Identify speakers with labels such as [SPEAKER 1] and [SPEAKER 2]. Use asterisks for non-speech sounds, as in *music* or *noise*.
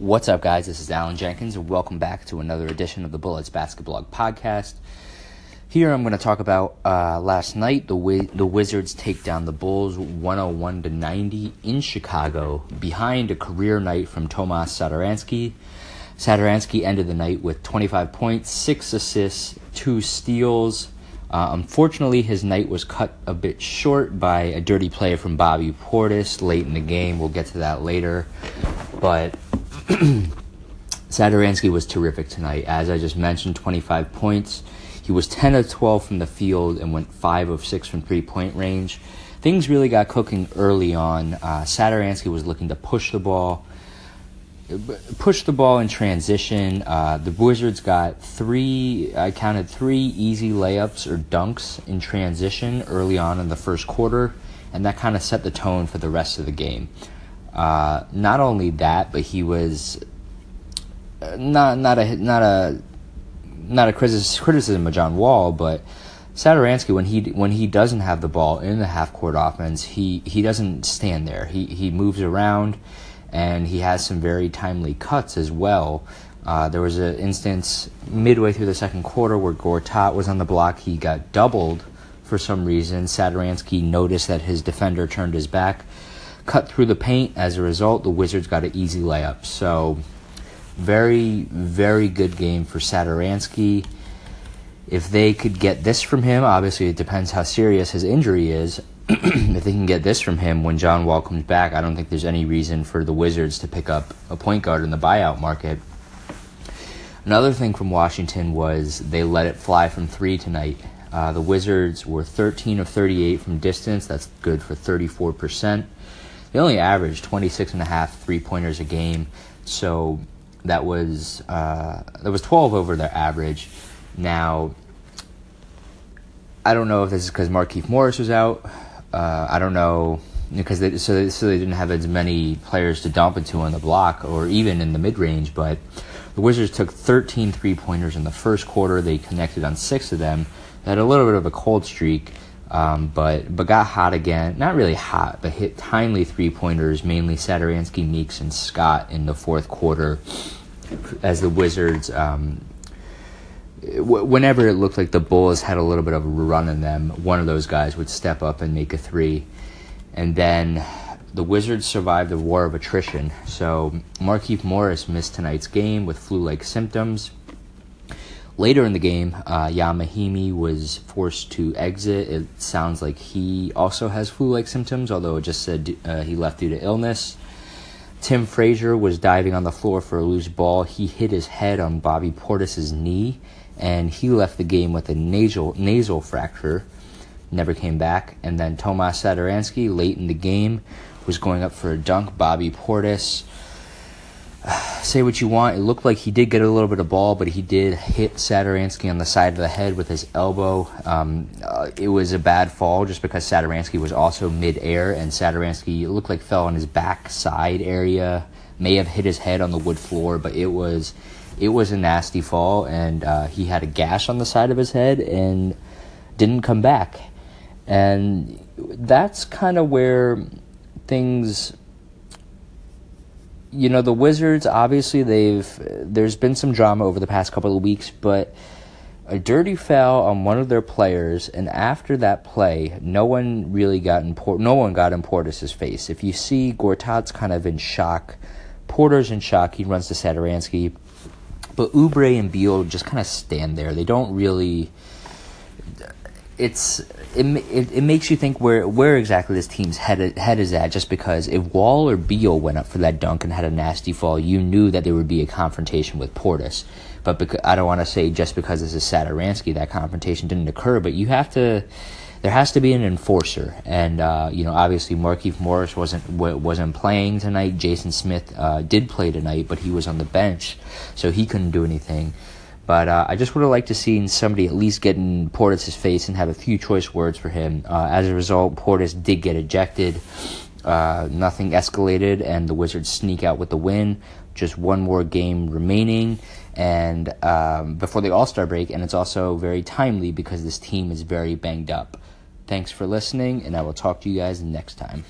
[SPEAKER 1] What's up, guys? This is Alan Jenkins, and welcome back to another edition of the Bullets Basketball Podcast. Here, I'm going to talk about uh, last night. The the Wizards take down the Bulls 101 to 90 in Chicago, behind a career night from Tomas Satoransky. Satoransky ended the night with 25 points, six assists, two steals. Uh, unfortunately, his night was cut a bit short by a dirty play from Bobby Portis late in the game. We'll get to that later, but *clears throat* Satoransky was terrific tonight. As I just mentioned, 25 points. He was 10 of 12 from the field and went 5 of 6 from three point range. Things really got cooking early on. Uh, was looking to push the ball, push the ball in transition. Uh, the Wizards got three, I counted three easy layups or dunks in transition early on in the first quarter, and that kind of set the tone for the rest of the game. Uh, not only that, but he was uh, not not a not a not a criticism of John Wall, but Satoransky when he when he doesn't have the ball in the half court offense, he he doesn't stand there. He he moves around, and he has some very timely cuts as well. Uh, there was an instance midway through the second quarter where Gortat was on the block. He got doubled for some reason. Satoransky noticed that his defender turned his back cut through the paint. As a result, the Wizards got an easy layup. So, very, very good game for Satoransky. If they could get this from him, obviously it depends how serious his injury is. *clears throat* if they can get this from him when John Wall comes back, I don't think there's any reason for the Wizards to pick up a point guard in the buyout market. Another thing from Washington was they let it fly from three tonight. Uh, the Wizards were 13 of 38 from distance. That's good for 34%. They only averaged 26 and a half three pointers a game, so that was uh, that was 12 over their average. Now, I don't know if this is because Markieff Morris was out. Uh, I don't know because they, so they, so they didn't have as many players to dump into on the block or even in the mid range. But the Wizards took 13 three pointers in the first quarter. They connected on six of them. They had a little bit of a cold streak. Um, but but got hot again. Not really hot, but hit timely three pointers, mainly Satoransky, Meeks, and Scott in the fourth quarter, as the Wizards. Um, whenever it looked like the Bulls had a little bit of a run in them, one of those guys would step up and make a three, and then the Wizards survived the war of attrition. So Markieff Morris missed tonight's game with flu-like symptoms. Later in the game, uh, Ian Mahinmi was forced to exit. It sounds like he also has flu-like symptoms, although it just said uh, he left due to illness. Tim Frazier was diving on the floor for a loose ball. He hit his head on Bobby Portis's knee, and he left the game with a nasal nasal fracture. Never came back. And then Tomas Satoransky, late in the game, was going up for a dunk. Bobby Portis say what you want. It looked like he did get a little bit of ball, but he did hit Satoransky on the side of the head with his elbow. Um, uh, it was a bad fall just because Satoransky was also mid-air, and Satoransky it looked like fell on his back side area. May have hit his head on the wood floor, but it was it was a nasty fall, and uh, he had a gash on the side of his head and didn't come back. And that's kind of where things you know the Wizards obviously they've there's been some drama over the past couple of weeks, but a dirty foul on one of their players, and after that play, no one really got in Port- no one got in Portis's face. If you see Gortat's kind of in shock, Porter's in shock. He runs to Satoransky, but Oubre and Beal just kind of stand there. They don't really it's it, it, it makes you think where where exactly this team's head head is at. Just because if Wall or Beal went up for that dunk and had a nasty fall, you knew that there would be a confrontation with Portis. But because, I don't want to say just because this is Satoransky that confrontation didn't occur, but you have to. There has to be an enforcer, and uh, you know obviously Markieff Morris wasn't wasn't playing tonight. Jason Smith uh, did play tonight, but he was on the bench, so he couldn't do anything. But uh, I just would have liked to see somebody at least get in Portis' face and have a few choice words for him. Uh, as a result, Portis did get ejected. Uh, nothing escalated, and the Wizards sneak out with the win. Just one more game remaining, and um, before the All Star break, and it's also very timely because this team is very banged up. Thanks for listening, and I will talk to you guys next time.